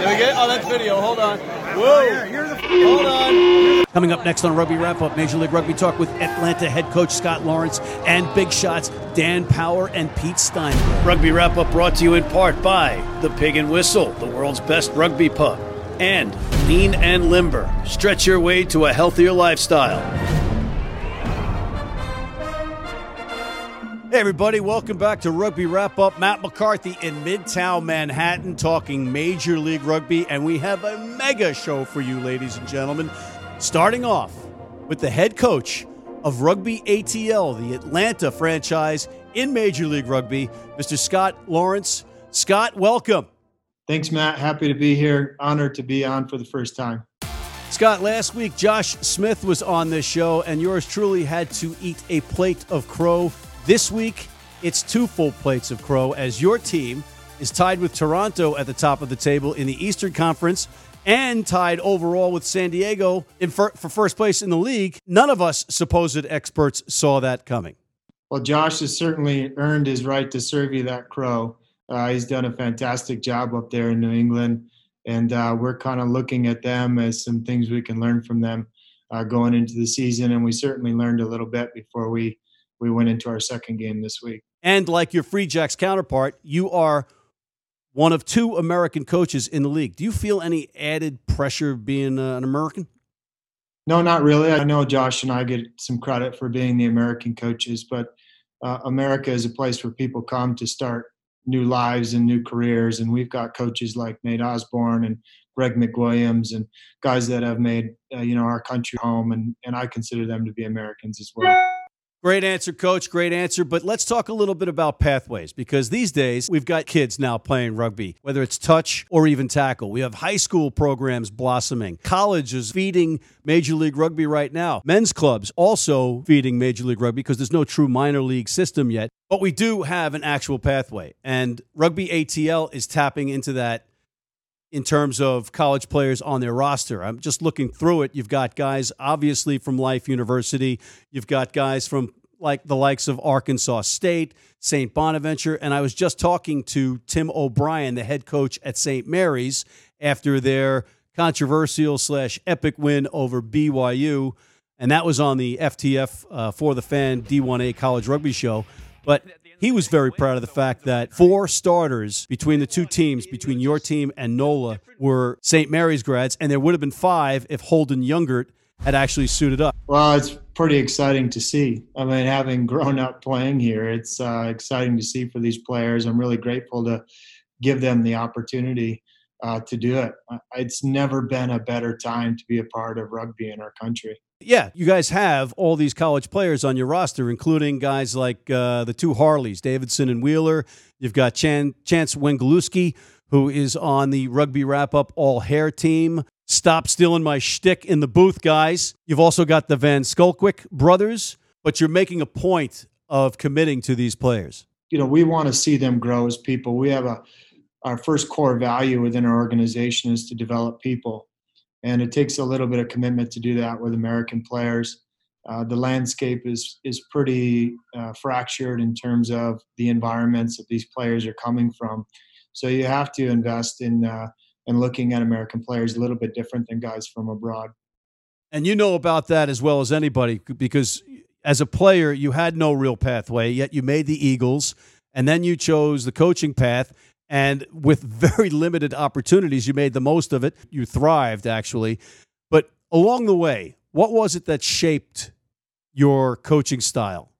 Did we get? Oh, that's video. Hold on. Whoa. Hold on. Coming up next on Rugby Wrap Up, Major League Rugby Talk with Atlanta head coach Scott Lawrence and big shots Dan Power and Pete Steinberg. Rugby Wrap Up brought to you in part by The Pig and Whistle, the world's best rugby pub, and Lean and Limber. Stretch your way to a healthier lifestyle. Hey, everybody, welcome back to Rugby Wrap Up. Matt McCarthy in Midtown Manhattan talking Major League Rugby, and we have a mega show for you, ladies and gentlemen. Starting off with the head coach of Rugby ATL, the Atlanta franchise in Major League Rugby, Mr. Scott Lawrence. Scott, welcome. Thanks, Matt. Happy to be here. Honored to be on for the first time. Scott, last week Josh Smith was on this show, and yours truly had to eat a plate of crow this week, it's two full plates of crow as your team is tied with Toronto at the top of the table in the Eastern Conference and tied overall with San Diego for, for first place in the league. None of us supposed experts saw that coming. Well, Josh has certainly earned his right to serve you that crow. Uh, he's done a fantastic job up there in New England, and uh, we're kind of looking at them as some things we can learn from them uh, going into the season. And we certainly learned a little bit before we we went into our second game this week. And like your Free Jacks counterpart, you are one of two American coaches in the league. Do you feel any added pressure being uh, an American? No, not really. I know Josh and I get some credit for being the American coaches, but uh, America is a place where people come to start new lives and new careers. And we've got coaches like Nate Osborne and Greg McWilliams and guys that have made uh, you know our country home, and and I consider them to be Americans as well. Great answer, coach. Great answer. But let's talk a little bit about pathways because these days we've got kids now playing rugby, whether it's touch or even tackle. We have high school programs blossoming. College is feeding Major League Rugby right now. Men's clubs also feeding Major League Rugby because there's no true minor league system yet. But we do have an actual pathway. And Rugby ATL is tapping into that in terms of college players on their roster. I'm just looking through it. You've got guys obviously from Life University. You've got guys from like the likes of Arkansas State, St. Bonaventure, and I was just talking to Tim O'Brien, the head coach at St. Mary's, after their controversial slash epic win over BYU, and that was on the FTF uh, for the fan D1A College Rugby Show. But he was very proud of the fact that four starters between the two teams, between your team and NOLA, were St. Mary's grads, and there would have been five if Holden Youngert had actually suited up. Well, it's pretty exciting to see. I mean, having grown up playing here, it's uh, exciting to see for these players. I'm really grateful to give them the opportunity uh, to do it. It's never been a better time to be a part of rugby in our country. Yeah, you guys have all these college players on your roster, including guys like uh, the two Harleys, Davidson and Wheeler. You've got Chan- Chance Wenglewski, who is on the Rugby Wrap Up All Hair team. Stop stealing my shtick in the booth, guys. You've also got the Van Schalkwyk brothers, but you're making a point of committing to these players. You know, we want to see them grow as people. We have a our first core value within our organization is to develop people and it takes a little bit of commitment to do that with American players. Uh, the landscape is is pretty uh, fractured in terms of the environments that these players are coming from. So you have to invest in uh, in looking at American players a little bit different than guys from abroad. And you know about that as well as anybody because as a player you had no real pathway yet you made the Eagles and then you chose the coaching path and with very limited opportunities, you made the most of it. You thrived, actually. But along the way, what was it that shaped your coaching style?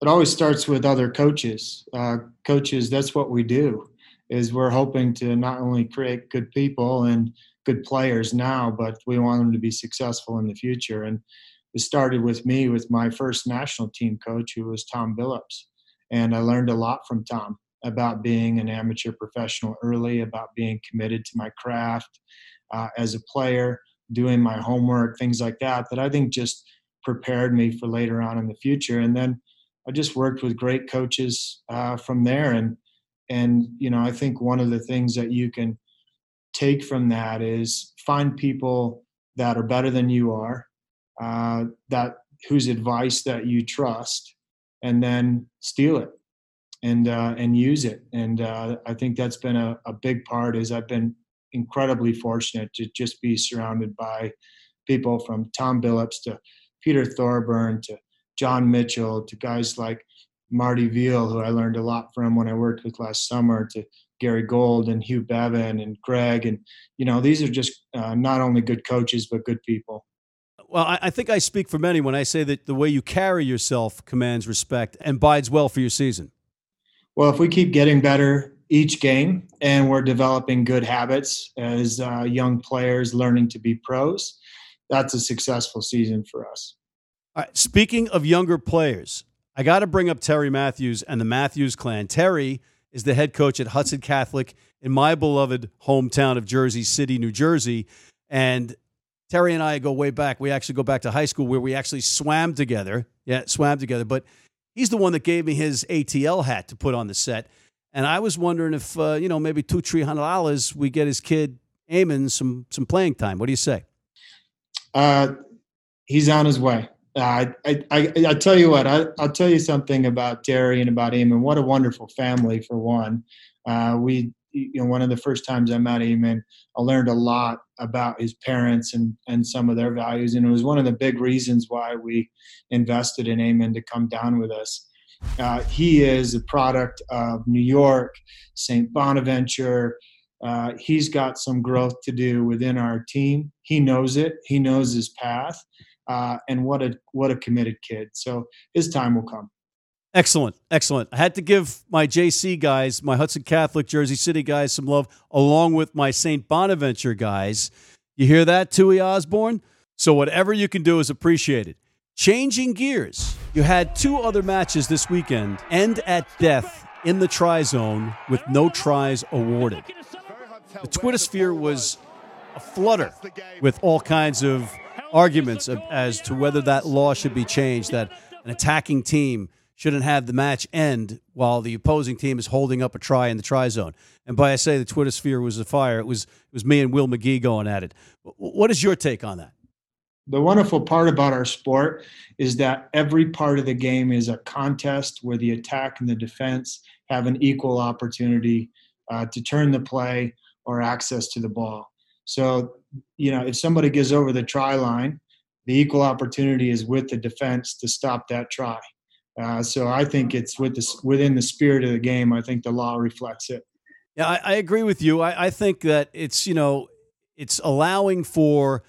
It always starts with other coaches. Uh, coaches, that's what we do. Is we're hoping to not only create good people and good players now, but we want them to be successful in the future. And it started with me with my first national team coach, who was Tom Billups, and I learned a lot from Tom about being an amateur professional early, about being committed to my craft uh, as a player, doing my homework, things like that, that I think just prepared me for later on in the future. And then I just worked with great coaches uh, from there. And, and, you know, I think one of the things that you can take from that is find people that are better than you are, uh, that whose advice that you trust, and then steal it and uh, and use it. And uh, I think that's been a, a big part. Is I've been incredibly fortunate to just be surrounded by people from Tom Billups to Peter Thorburn to John Mitchell to guys like Marty Veal, who I learned a lot from when I worked with last summer, to Gary Gold and Hugh Bevan and Greg. And, you know, these are just uh, not only good coaches, but good people. Well, I, I think I speak for many when I say that the way you carry yourself commands respect and bides well for your season. Well, if we keep getting better each game and we're developing good habits as uh, young players learning to be pros, that's a successful season for us. All right, speaking of younger players, I got to bring up Terry Matthews and the Matthews clan. Terry is the head coach at Hudson Catholic in my beloved hometown of Jersey City, New Jersey. And Terry and I go way back. We actually go back to high school where we actually swam together. Yeah, swam together. But he's the one that gave me his ATL hat to put on the set. And I was wondering if, uh, you know, maybe two, three hundred dollars, we get his kid Eamon some some playing time. What do you say? Uh, he's on his way. Uh, I, I, I tell you what, I, will tell you something about Terry and about Eamon. What a wonderful family, for one. Uh, we, you know, one of the first times I met Eamon, I learned a lot about his parents and, and some of their values. And it was one of the big reasons why we invested in Eamon to come down with us. Uh, he is a product of New York, St. Bonaventure. Uh, he's got some growth to do within our team. He knows it. He knows his path uh, and what a what a committed kid. So his time will come. Excellent, excellent. I had to give my JC guys, my Hudson Catholic Jersey City guys, some love, along with my St. Bonaventure guys. You hear that, Tui Osborne? So whatever you can do is appreciated. Changing gears, you had two other matches this weekend end at death in the try zone with no tries awarded. The Twitter sphere was a flutter with all kinds of arguments as to whether that law should be changed, that an attacking team shouldn't have the match end while the opposing team is holding up a try in the try zone. And by I say the Twitter sphere was afire, it was it was me and Will McGee going at it. What is your take on that? The wonderful part about our sport is that every part of the game is a contest where the attack and the defense have an equal opportunity uh, to turn the play or access to the ball. So, you know, if somebody gets over the try line, the equal opportunity is with the defense to stop that try. Uh, so I think it's with within the spirit of the game. I think the law reflects it. Yeah, I, I agree with you. I, I think that it's you know it's allowing for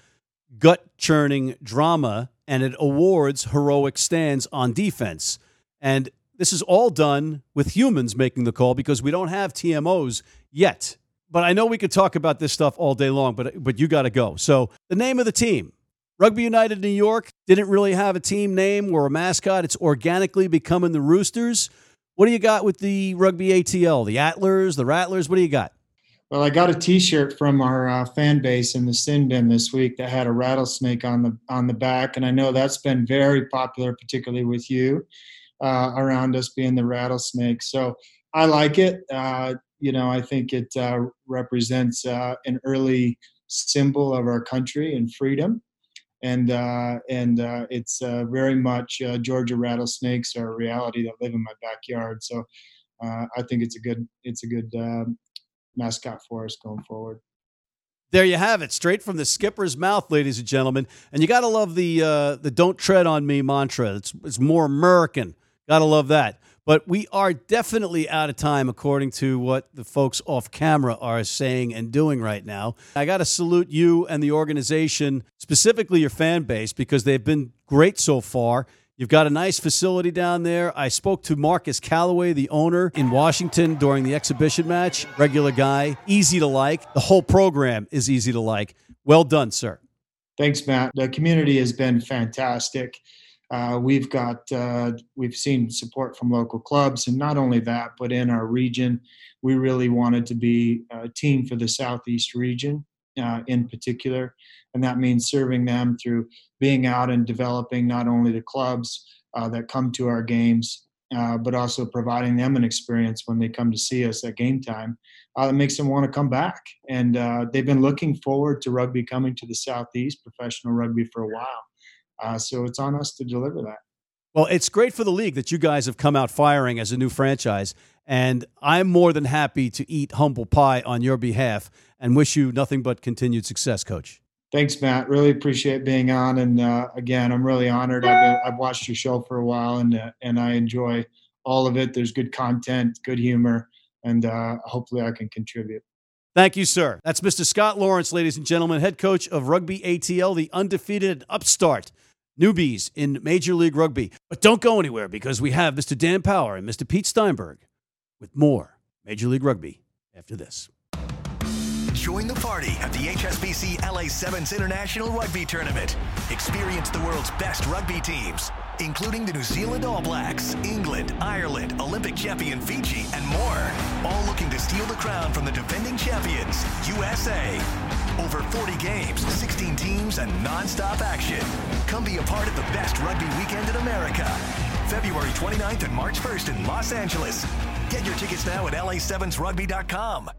gut churning drama and it awards heroic stands on defense. And this is all done with humans making the call because we don't have TMOs yet. But I know we could talk about this stuff all day long, but but you got to go. So the name of the team, Rugby United New York, didn't really have a team name or a mascot. It's organically becoming the Roosters. What do you got with the Rugby ATL? The Attlers, the Rattlers. What do you got? Well, I got a T-shirt from our uh, fan base in the sin bin this week that had a rattlesnake on the on the back, and I know that's been very popular, particularly with you uh, around us being the rattlesnake. So I like it. Uh, you know, I think it uh, represents uh, an early symbol of our country and freedom. And uh, and uh, it's uh, very much uh, Georgia rattlesnakes are a reality that live in my backyard. So I think it's a good it's a good um, mascot for us going forward. There you have it, straight from the skipper's mouth, ladies and gentlemen. And you got to love the the "Don't tread on me" mantra. It's it's more American. Got to love that. But we are definitely out of time, according to what the folks off camera are saying and doing right now. I got to salute you and the organization, specifically your fan base, because they've been great so far. You've got a nice facility down there. I spoke to Marcus Calloway, the owner in Washington during the exhibition match. Regular guy, easy to like. The whole program is easy to like. Well done, sir. Thanks, Matt. The community has been fantastic. Uh, we've got uh, we've seen support from local clubs, and not only that, but in our region, we really wanted to be a team for the southeast region uh, in particular, and that means serving them through being out and developing not only the clubs uh, that come to our games, uh, but also providing them an experience when they come to see us at game time uh, that makes them want to come back. And they've been looking forward to rugby coming to the southeast, professional rugby, for a while. Uh, so it's on us to deliver that. Well, it's great for the league that you guys have come out firing as a new franchise. And I'm more than happy to eat humble pie on your behalf and wish you nothing but continued success, Coach. Thanks, Matt. Really appreciate being on. And uh, again, I'm really honored. I've, been, I've watched your show for a while, and uh, and I enjoy all of it. There's good content, good humor, and uh, hopefully I can contribute. Thank you, sir. That's Mr. Scott Lawrence, ladies and gentlemen, head coach of Rugby ATL, the undefeated upstart newbies in Major League Rugby. But don't go anywhere because we have Mr. Dan Power and Mr. Pete Steinberg with more Major League Rugby after this. Join the party at the HSBC LA Sevens International Rugby Tournament. Experience the world's best rugby teams, including the New Zealand All Blacks, England, Ireland, Olympic champion Fiji, and more. All looking to steal the crown from the defending champions, USA. Over 40 games, 16 teams, and non-stop action. Come be a part of the best rugby weekend in America. February 29th and March 1st in Los Angeles. Get your tickets now at la7srugby.com.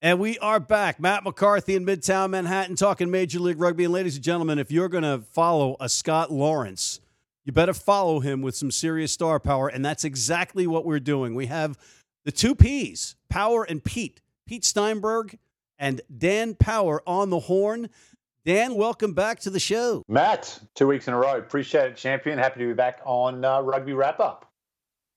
And we are back. Matt McCarthy in Midtown Manhattan talking Major League Rugby. And ladies and gentlemen, if you're going to follow a Scott Lawrence, you better follow him with some serious star power. And that's exactly what we're doing. We have the two P's, Power and Pete, Pete Steinberg and Dan Power on the horn. Dan, welcome back to the show. Matt, two weeks in a row. Appreciate it, champion. Happy to be back on uh, Rugby Wrap Up.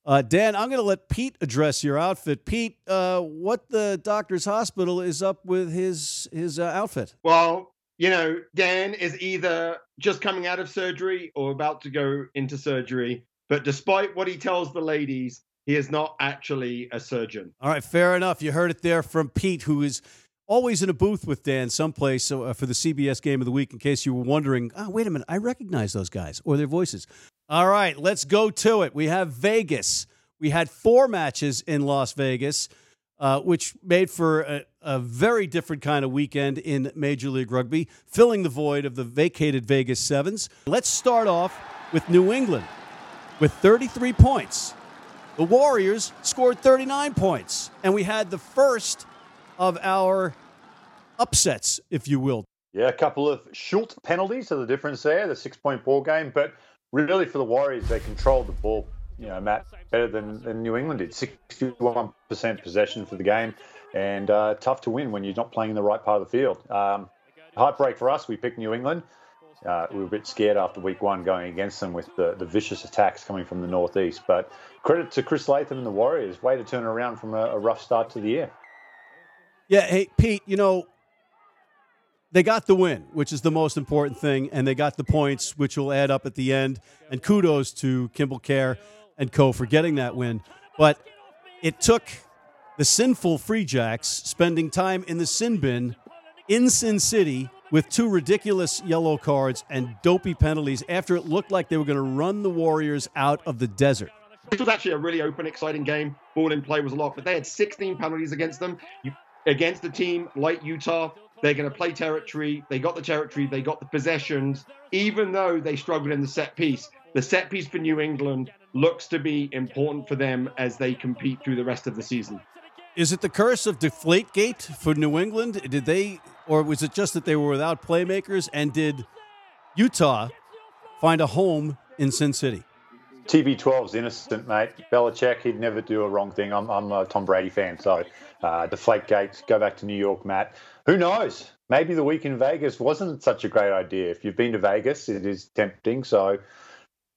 Uh, Dan, I'm going to let Pete address your outfit. Pete, uh, what the doctor's hospital is up with his his uh, outfit? Well, you know, Dan is either just coming out of surgery or about to go into surgery. But despite what he tells the ladies, he is not actually a surgeon. All right, fair enough. You heard it there from Pete, who is always in a booth with Dan someplace uh, for the CBS game of the week. In case you were wondering, oh, wait a minute, I recognize those guys or their voices. All right, let's go to it. We have Vegas. We had four matches in Las Vegas, uh, which made for a, a, very different kind of weekend in Major League Rugby, filling the void of the vacated Vegas Sevens. Let's start off with New England with 33 points. The Warriors scored 39 points, and we had the first of our upsets, if you will. Yeah, a couple of Schultz penalties are the difference there, the six point ball game, but really for the Warriors, they controlled the ball, you know, Matt, better than, than New England did. 61% possession for the game and uh, tough to win when you're not playing in the right part of the field. Um, heartbreak for us, we picked New England. Uh, we were a bit scared after week one going against them with the, the vicious attacks coming from the northeast. But credit to Chris Latham and the Warriors. Way to turn around from a, a rough start to the year. Yeah, hey, Pete, you know, they got the win, which is the most important thing, and they got the points, which will add up at the end. And kudos to Kimball Kjar and co for getting that win. But it took the sinful Free Jacks spending time in the sin bin in Sin City with two ridiculous yellow cards and dopey penalties after it looked like they were going to run the Warriors out of the desert. This was actually a really open, exciting game. Ball in play was a lot, but they had 16 penalties against them. Against a team like Utah, they're going to play territory. They got the territory. They got the possessions. Even though they struggled in the set piece, the set piece for New England looks to be important for them as they compete through the rest of the season. Is it the curse of Deflategate for New England? Did they, or was it just that they were without playmakers? And did Utah find a home in Sin City? TB12's innocent, mate. Belichick, he'd never do a wrong thing. I'm, I'm a Tom Brady fan, so uh, deflate gates, go back to New York, Matt. Who knows? Maybe the week in Vegas wasn't such a great idea. If you've been to Vegas, it is tempting. So,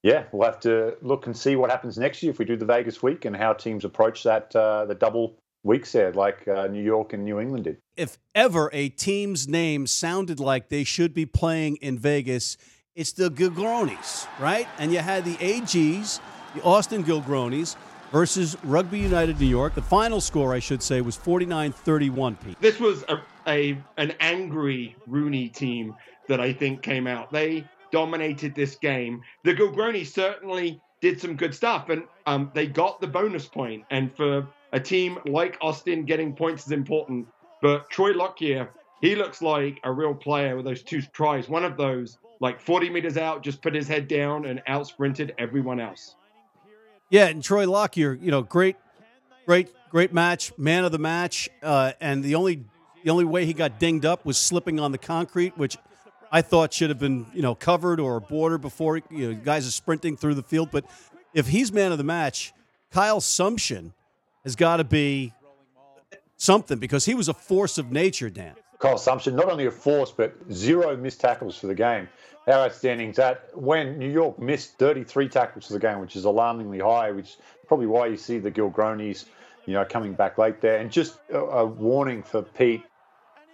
yeah, we'll have to look and see what happens next year if we do the Vegas week and how teams approach that uh, the double weeks there, like uh, New York and New England did. If ever a team's name sounded like they should be playing in Vegas, it's the Gilgronis, right? And you had the AGs, the Austin Gilgronis, versus Rugby United New York. The final score, I should say, was 49 31, Pete. This was a, a, an angry RUNY team that I think came out. They dominated this game. The Gilgronis certainly did some good stuff, and um, they got the bonus point. And for a team like Austin, getting points is important. But Troy Lockyer, he looks like a real player with those two tries. One of those, like 40 meters out, just put his head down and out sprinted everyone else. Yeah, and Troy Lockyer, you know, great, great, great match, man of the match, uh, and the only the only way he got dinged up was slipping on the concrete, which I thought should have been you know covered or a border before you know guys are sprinting through the field. But if he's man of the match, Kyle Sumsion has got to be something because he was a force of nature, Dan. Kyle Sumsion, not only a force, but zero missed tackles for the game. How outstanding is that? When New York missed 33 tackles for the game, which is alarmingly high, which is probably why you see the Gilgronis, you know, coming back late there. And just a, a warning for Pete,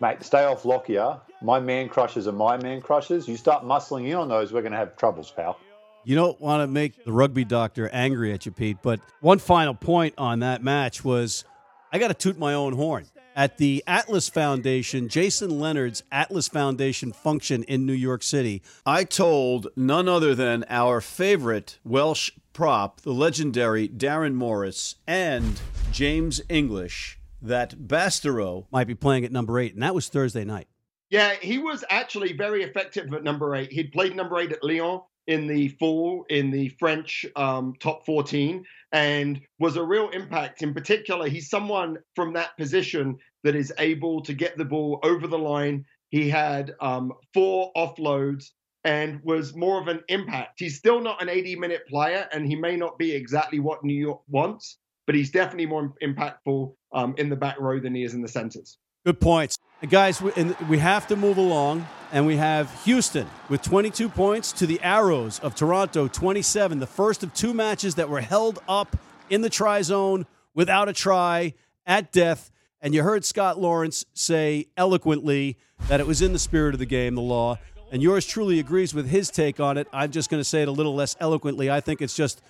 mate, stay off Lockyer. My man crushes are my man crushes. You start muscling in on those, we're going to have troubles, pal. You don't want to make the rugby doctor angry at you, Pete, but one final point on that match was I got to toot my own horn. At the Atlas Foundation, Jason Leonard's Atlas Foundation function in New York City, I told none other than our favorite Welsh prop, the legendary Darren Morris, and James English, that Bastareaud might be playing at number eight, and that was Thursday night. Yeah, he was actually very effective at number eight. He'd played number eight at Lyon in the fall in the French um, top 14 and was a real impact. In particular, he's someone from that position that is able to get the ball over the line. He had um, four offloads and was more of an impact. He's still not an 80 minute player, and he may not be exactly what New York wants, but he's definitely more impactful um, in the back row than he is in the centers. Good points. Guys, we have to move along, and we have Houston with 22 points to the Arrows of Toronto 27, the first of two matches that were held up in the try zone without a try at death. And you heard Scott Lawrence say eloquently that it was in the spirit of the game, the law. And yours truly agrees with his take on it. I'm just going to say it a little less eloquently. I think it's just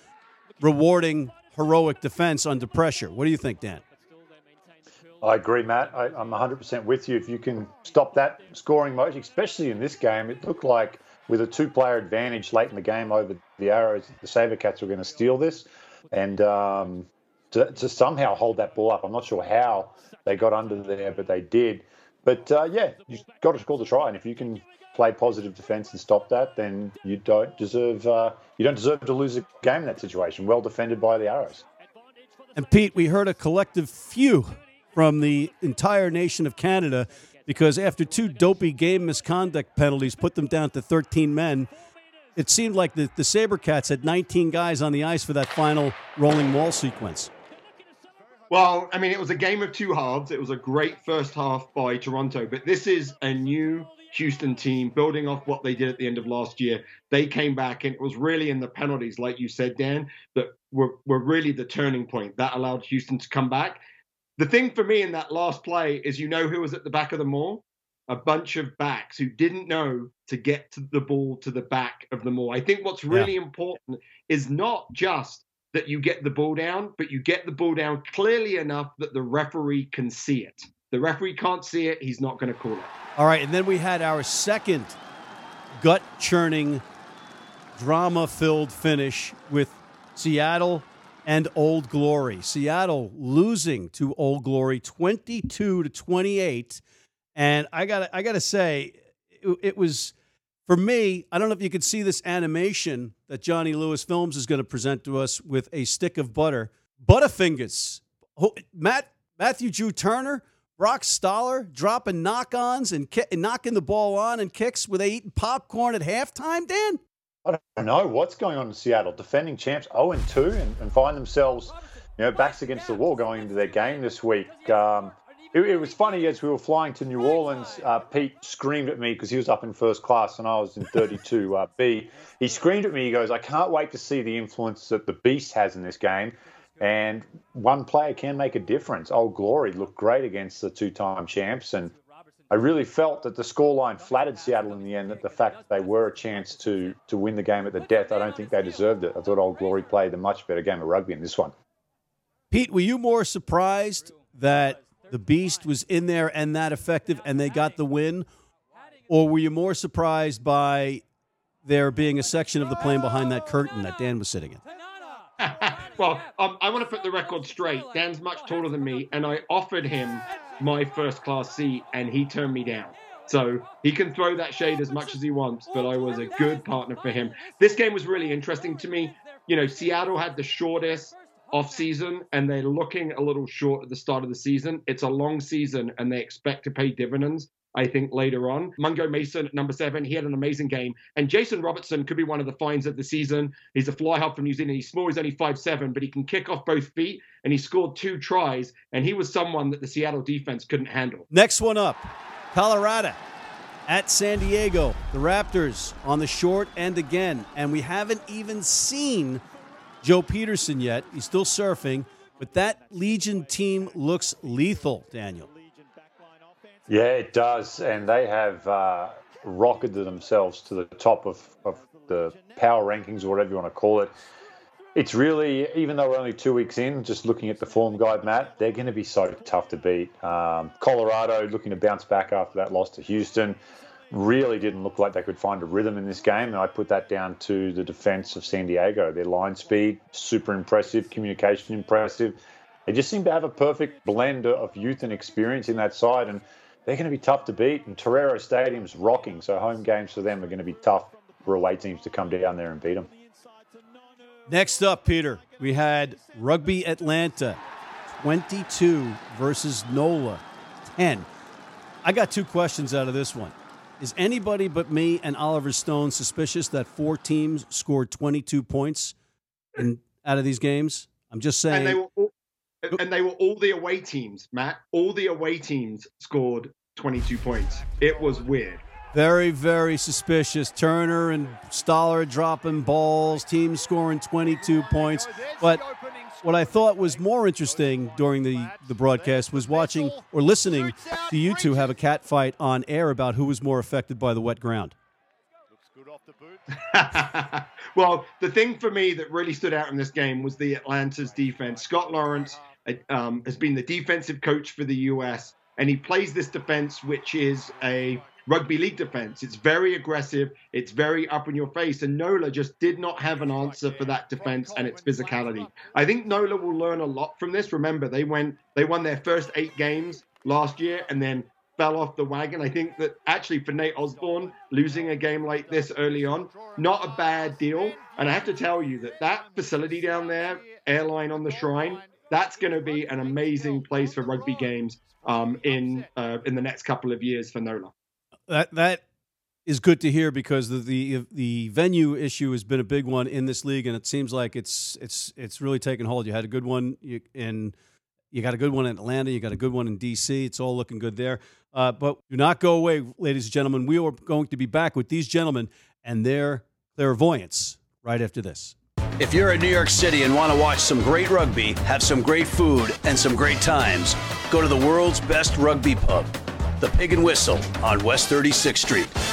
rewarding heroic defense under pressure. What do you think, Dan? I agree, Matt. I, am 100% with you. If you can stop that scoring motion, especially in this game, it looked like with a two player advantage late in the game over the Arrows, the Sabercats were going to steal this. And um, to, to, somehow hold that ball up, I'm not sure how they got under there, but they did. But uh, yeah, you've got to score the try. And if you can play positive defence and stop that, then you don't deserve uh, you don't deserve to lose a game in that situation. Well defended by the Arrows. And Pete, we heard a collective few from the entire nation of Canada because after two dopey game misconduct penalties put them down to 13 men, it seemed like the, the Sabercats had 19 guys on the ice for that final rolling wall sequence. Well, I mean, it was a game of two halves. It was a great first half by Toronto, but this is a new Houston team building off what they did at the end of last year. They came back, and it was really in the penalties, like you said, Dan, that were, were really the turning point that allowed Houston to come back. The thing for me in that last play is you know who was at the back of the mall? A bunch of backs who didn't know to get to the ball to the back of the mall. I think what's really yeah. important is not just that you get the ball down, but you get the ball down clearly enough that the referee can see it. The referee can't see it, he's not going to call it. All right, and then we had our second gut churning, drama filled finish with Seattle and Old Glory. Seattle losing to Old Glory 22 to 28. And I got I got to say it, it, was for me, I don't know if you could see this animation that Johnny Lewis Films is going to present to us with a stick of butter. Butterfingers. Matt Matthew Drew Turner, Brock Staller dropping knock-ons and, ki- and knocking the ball on and kicks. Were they eating popcorn at halftime, Dan? I don't know what's going on in Seattle. Defending champs 0 and 2 and, find themselves, you know, backs against the wall going into their game this week. Um, it, it, was funny as we were flying to New Orleans. Uh, Pete screamed at me because he was up in first class and I was in 32 uh. He screamed at me. He goes, "I can't wait to see the influence that the Beast has in this game." And one player can make a difference. Old Glory looked great against the two-time champs, and I really felt that the scoreline flattered Seattle in the end. That the fact that they were a chance to to win the game at the death, I don't think they deserved it. I thought Old Glory played a much better game of rugby in this one. Pete, were you more surprised that the Beast was in there and that effective, and they got the win, or were you more surprised by there being a section of the plane behind that curtain that Dan was sitting in? Well, um, I want to put the record straight. Dan's much taller than me, and I offered him my first class seat and he turned me down. So he can throw that shade as much as he wants, but I was a good partner for him. This game was really interesting to me. You know, Seattle had the shortest off season and they're looking a little short at the start of the season. It's a long season and they expect to pay dividends. I think, later on. Mungo Mason at number seven, he had an amazing game. And Jason Robertson could be one of the finds of the season. He's a fly half from New Zealand. He's small, he's only five seven, but he can kick off both feet, and he scored two tries. And he was someone that the Seattle defense couldn't handle. Next one up Colorado at San Diego. The Raptors on the short end again. And we haven't even seen Joe Pietersen yet. He's still surfing. But that Legion team looks lethal, Daniel. Yeah, it does. And they have uh, rocketed themselves to the top of, of the power rankings or whatever you want to call it. It's really, even though we're only two weeks in, just looking at the form guide, Matt, they're going to be so tough to beat. Um, Colorado looking to bounce back after that loss to Houston really didn't look like they could find a rhythm in this game. And I put that down to the defense of San Diego. Their line speed, super impressive, communication impressive. They just seem to have a perfect blend of youth and experience in that side. And they're going to be tough to beat. And Torero Stadium's rocking. So home games for them are going to be tough for away teams to come down there and beat them. Next up, Peter, we had Rugby Atlanta 22 versus NOLA 10. I got two questions out of this one. Is anybody but me and Oliver Stone suspicious that four teams scored 22 points in, out of these games? I'm just saying. And they were all, and they were all the away teams, Matt. All the away teams scored 22 points. It was weird. Very, very suspicious. Turner and Staller dropping balls, teams scoring 22 points. But what I thought was more interesting during the, the broadcast was watching or listening to you two have a cat fight on air about who was more affected by the wet ground. well, the thing for me that really stood out in this game was the Atlanta's defense. Scott Lawrence um, has been the defensive coach for the U.S., and he plays this defense, which is a rugby league defense. It's very aggressive. It's very up in your face. And Nola just did not have an answer for that defense and its physicality. I think Nola will learn a lot from this. Remember, they went they won their first eight games last year and then fell off the wagon. I think that actually for Nate Osborne, losing a game like this early on, not a bad deal. And I have to tell you that that facility down there, airline on the Shrine, that's going to be an amazing place for rugby games um, in uh, in the next couple of years for Nola that that is good to hear because the, the the venue issue has been a big one in this league, and it seems like it's it's it's really taken hold. You had a good one in you got a good one in Atlanta, you got a good one in D.C. It's all looking good there. Uh, but do not go away, ladies and gentlemen. We are going to be back with these gentlemen and their clairvoyance right after this. If you're in New York City and want to watch some great rugby, have some great food, and some great times, go to the world's best rugby pub the Pig and Whistle on West 36th Street.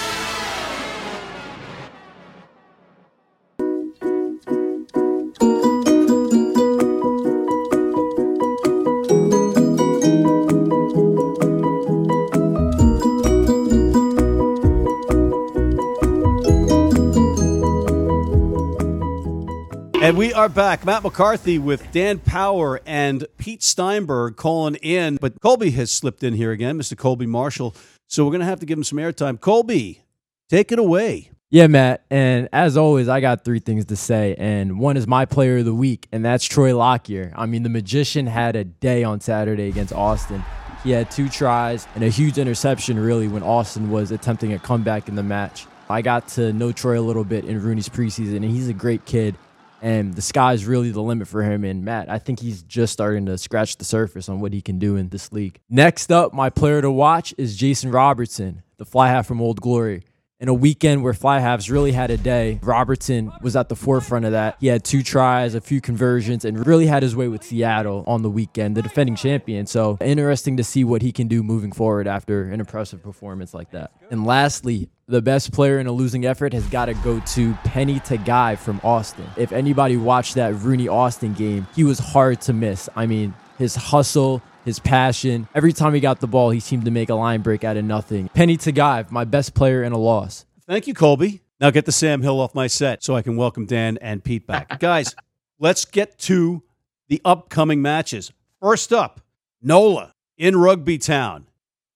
And we are back. Matt McCarthy with Dan Power and Pete Steinberg calling in. But Colby has slipped in here again, Mr. Colby Marshall. So we're going to have to give him some airtime. Colby, take it away. Yeah, Matt. And as always, I got three things to say. And one is my player of the week, and that's Troy Lockyer. I mean, the magician had a day on Saturday against Austin. He had two tries and a huge interception, really, when Austin was attempting a comeback in the match. I got to know Troy a little bit in RUNY's preseason, and he's a great kid and the sky's really the limit for him. And Matt, I think he's just starting to scratch the surface on what he can do in this league. Next up, my player to watch is Jason Robertson, the fly half from Old Glory in a weekend where fly halves really had a day. Robertson was at the forefront of that. He had two tries, a few conversions, and really had his way with Seattle on the weekend, the defending champion. So interesting to see what he can do moving forward after an impressive performance like that. And lastly, the best player in a losing effort has got to go to Penny Tagai from Austin. If anybody watched that RUNY Austin game, he was hard to miss. I mean, his hustle, his passion. Every time he got the ball, he seemed to make a line break out of nothing. Penny Tagay, my best player in a loss. Thank you, Colby. Now get the Sam Hill off my set so I can welcome Dan and Pete back. Guys, let's get to the upcoming matches. First up, NOLA in Rugby Town.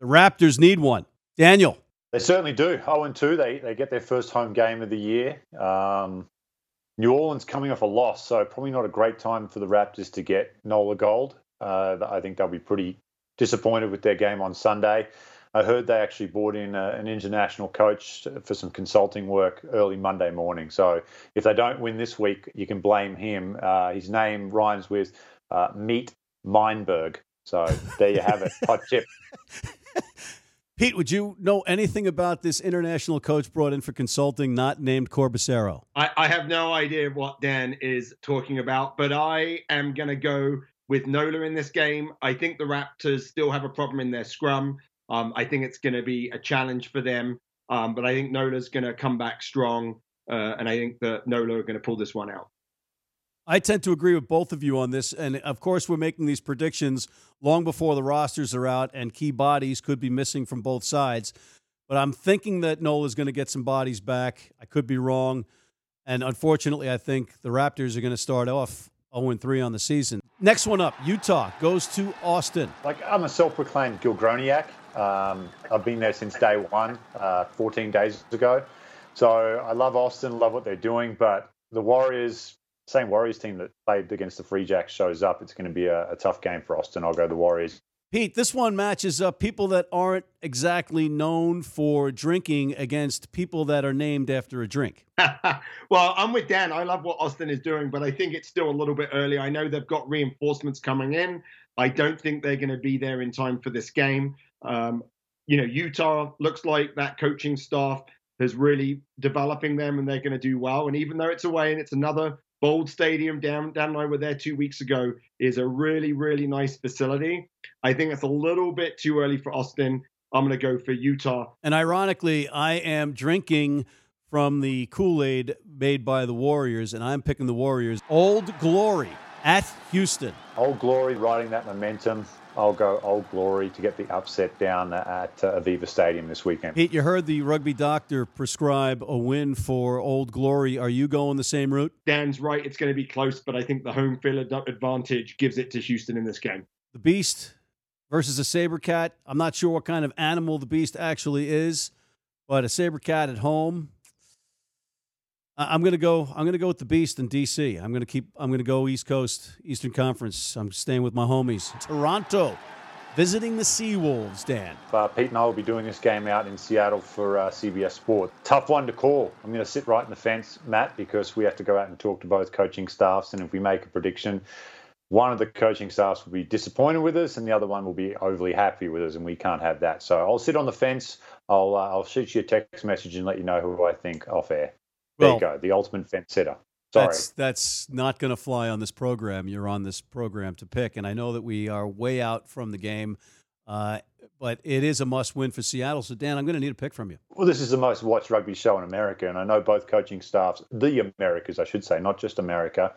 The Raptors need one. Daniel. They certainly do. 0 2. They, they get their first home game of the year. Um, New Orleans coming off a loss, so probably not a great time for the Raptors to get NOLA gold. Uh, I think they'll be pretty disappointed with their game on Sunday. I heard they actually brought in a, an international coach for some consulting work early Monday morning. So if they don't win this week, you can blame him. Uh, his name rhymes with uh, Meat Meinberg. So there you have it. Hot chip. Pete, would you know anything about this international coach brought in for consulting, not named Corbacero? I, I have no idea what Dan is talking about, but I am going to go with Nola in this game. I think the Raptors still have a problem in their scrum. Um, I think it's going to be a challenge for them, um, but I think Nola's going to come back strong, uh, and I think that Nola are going to pull this one out. I tend to agree with both of you on this. And of course, we're making these predictions long before the rosters are out and key bodies could be missing from both sides. But I'm thinking that Nola is going to get some bodies back. I could be wrong. And unfortunately, I think the Raptors are going to start off 0 3 on the season. Next one up Utah goes to Austin. Like, I'm a self proclaimed Gilgroniac. Um, I've been there since day one, uh, 14 days ago. So I love Austin, love what they're doing. But the Warriors, same Warriors team that played against the Free Jacks shows up, it's going to be a, a tough game for Austin. I'll go the Warriors. Pete, this one matches up people that aren't exactly known for drinking against people that are named after a drink. well, I'm with Dan. I love what Austin is doing, but I think it's still a little bit early. I know they've got reinforcements coming in. I don't think they're going to be there in time for this game. Um, you know, Utah looks like that coaching staff is really developing them and they're going to do well. And even though it's away and it's another Bold Stadium down Dan and I were there two weeks ago is a really really nice facility. I think it's a little bit too early for Austin. I'm going to go for Utah. And ironically, I am drinking from the Kool Aid made by the Warriors, and I'm picking the Warriors. Old Glory at Houston. Old Glory riding that momentum. I'll go Old Glory to get the upset down at uh, Aveva Stadium this weekend. Pete, you heard the rugby doctor prescribe a win for Old Glory. Are you going the same route? Dan's right. It's going to be close, but I think the home field advantage gives it to Houston in this game. The Beast versus a saber cat. I'm not sure what kind of animal the Beast actually is, but a saber cat at home. I'm gonna go. I'm gonna go with the Beast in DC. I'm gonna keep. I'm gonna go East Coast, Eastern Conference. I'm staying with my homies. Toronto, visiting the Seawolves. Dan. Uh, Pete and I will be doing this game out in Seattle for uh, CBS Sport. Tough one to call. I'm going to sit right in the fence, Matt, because we have to go out and talk to both coaching staffs, and if we make a prediction, one of the coaching staffs will be disappointed with us, and the other one will be overly happy with us, and we can't have that. So I'll sit on the fence. I'll uh, I'll shoot you a text message and let you know who I think off air. There well, you go, the ultimate fence sitter. Sorry. That's that's not going to fly on this program. You're on this program to pick, and I know that we are way out from the game, uh, but it is a must-win for Seattle. So, Dan, I'm going to need a pick from you. Well, this is the most watched rugby show in America, and I know both coaching staffs, the Americas, I should say, not just America,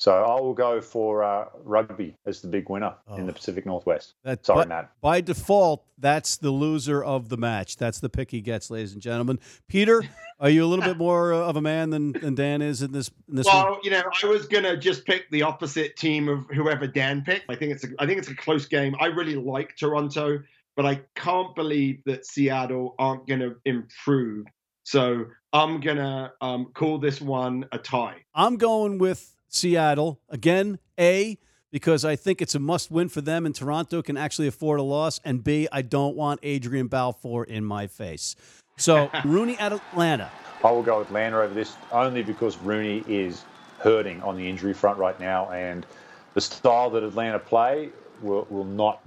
so I will go for uh, rugby as the big winner oh. in the oh. Pacific Northwest. That, Sorry, Matt. By default, that's the loser of the match. That's the pick he gets, ladies and gentlemen. Peter, are you a little bit more of a man than, than Dan is in this? In this well, one? you know, I was gonna just pick the opposite team of whoever Dan picked. I think it's a, I think it's a close game. I really like Toronto, but I can't believe that Seattle aren't gonna improve. So I'm gonna um, call this one a tie. I'm going with Seattle. Again, A, because I think it's a must win for them, and Toronto can actually afford a loss. And B, I don't want Adrian Balfour in my face. So, RUNY at Atlanta. I will go Atlanta over this only because RUNY is hurting on the injury front right now, and the style that Atlanta play will, will not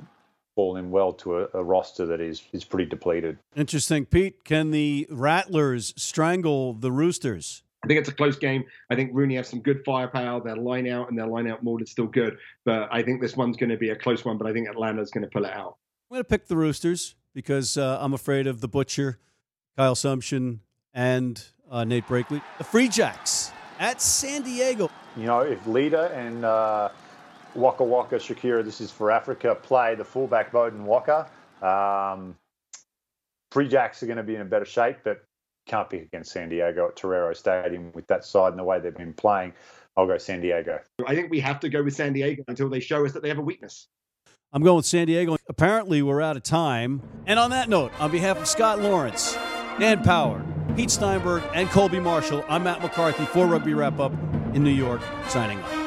fall in well to a, a, roster that is is pretty depleted. Interesting, Pete. Can the Rattlers strangle the Roosters? I think it's a close game. I think RUNY have some good firepower. Their line out and their line out mode is still good. But I think this one's going to be a close one, but I think Atlanta's going to pull it out. I'm going to pick the Roosters because uh, I'm afraid of the Butcher, Kyle Sumsion, and uh, Nate Brakeley. The Free Jacks at San Diego. You know, if Leader and uh, Waka Waka Shakira, this is for Africa, play the fullback Beaudein Waaka, um, Free Jacks are going to be in a better shape, but can't pick against San Diego at Torero Stadium with that side and the way they've been playing. I'll go San Diego. I think we have to go with San Diego until they show us that they have a weakness. I'm going with San Diego. Apparently, we're out of time. And on that note, on behalf of Scott Lawrence, Dan Power, Pete Steinberg, and Colby Marshall, I'm Matt McCarthy for Rugby Wrap Up in New York, signing off.